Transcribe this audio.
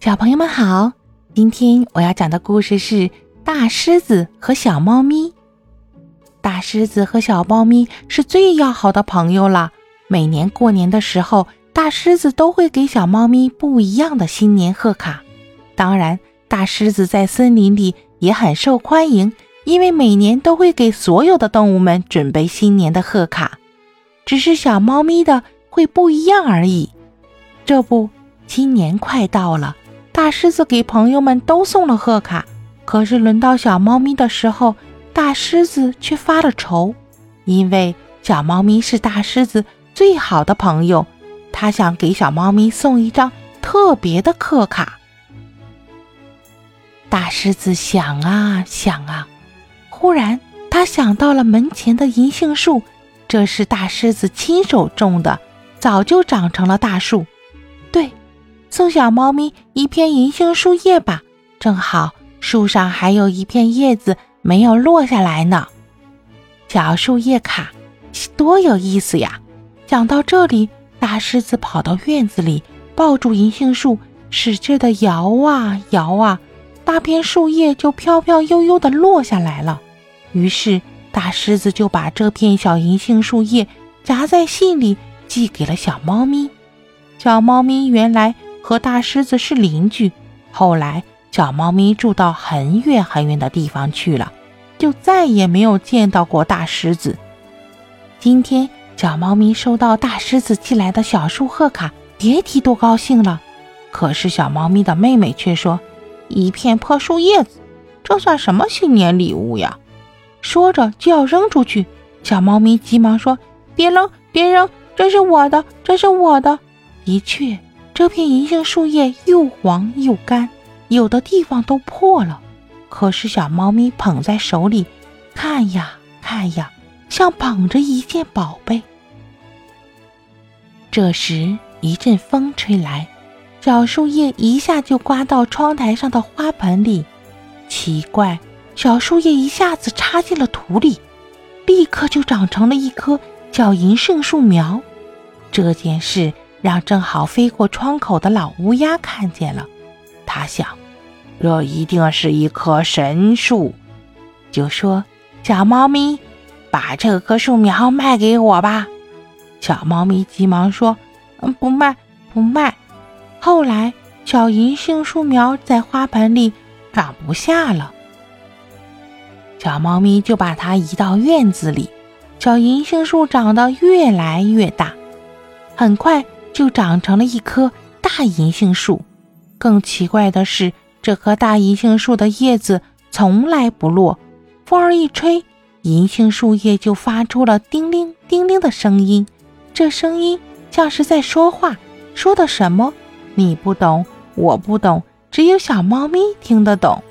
小朋友们好，今天我要讲的故事是《大狮子和小猫咪》。大狮子和小猫咪是最要好的朋友了。每年过年的时候，大狮子都会给小猫咪不一样的新年贺卡。当然，大狮子在森林里也很受欢迎，因为每年都会给所有的动物们准备新年的贺卡。只是小猫咪的会不一样而已。这不，新年快到了。大狮子给朋友们都送了贺卡，可是轮到小猫咪的时候，大狮子却发了愁，因为小猫咪是大狮子最好的朋友，他想给小猫咪送一张特别的贺卡。大狮子想啊想啊，忽然他想到了门前的银杏树，这是大狮子亲手种的，早就长成了大树。送小猫咪一片银杏树叶吧，正好树上还有一片叶子没有落下来呢。小树叶卡，多有意思呀！讲到这里，大狮子跑到院子里，抱住银杏树，使劲的摇啊摇啊，大片树叶就飘飘悠悠的落下来了。于是，大狮子就把这片小银杏树叶夹在信里，寄给了小猫咪。小猫咪原来。和大狮子是邻居，后来小猫咪住到很远很远的地方去了，就再也没有见到过大狮子。今天小猫咪收到大狮子寄来的小树贺卡，别提多高兴了。可是小猫咪的妹妹却说：“一片破树叶子，这算什么新年礼物呀？”说着就要扔出去。小猫咪急忙说：“别扔，别扔，这是我的，这是我的。”的确。这片银杏树叶又黄又干，有的地方都破了。可是小猫咪捧在手里，看呀看呀，像捧着一件宝贝。这时一阵风吹来，小树叶一下就刮到窗台上的花盆里。奇怪，小树叶一下子插进了土里，立刻就长成了一棵小银杏树苗。这件事。让正好飞过窗口的老乌鸦看见了，他想，这一定是一棵神树，就说：“小猫咪，把这棵树苗卖给我吧。”小猫咪急忙说：“嗯，不卖，不卖。”后来，小银杏树苗在花盆里长不下了，小猫咪就把它移到院子里。小银杏树长得越来越大，很快。就长成了一棵大银杏树。更奇怪的是，这棵大银杏树的叶子从来不落，风儿一吹，银杏树叶就发出了叮铃叮铃的声音。这声音像是在说话，说的什么？你不懂，我不懂，只有小猫咪听得懂。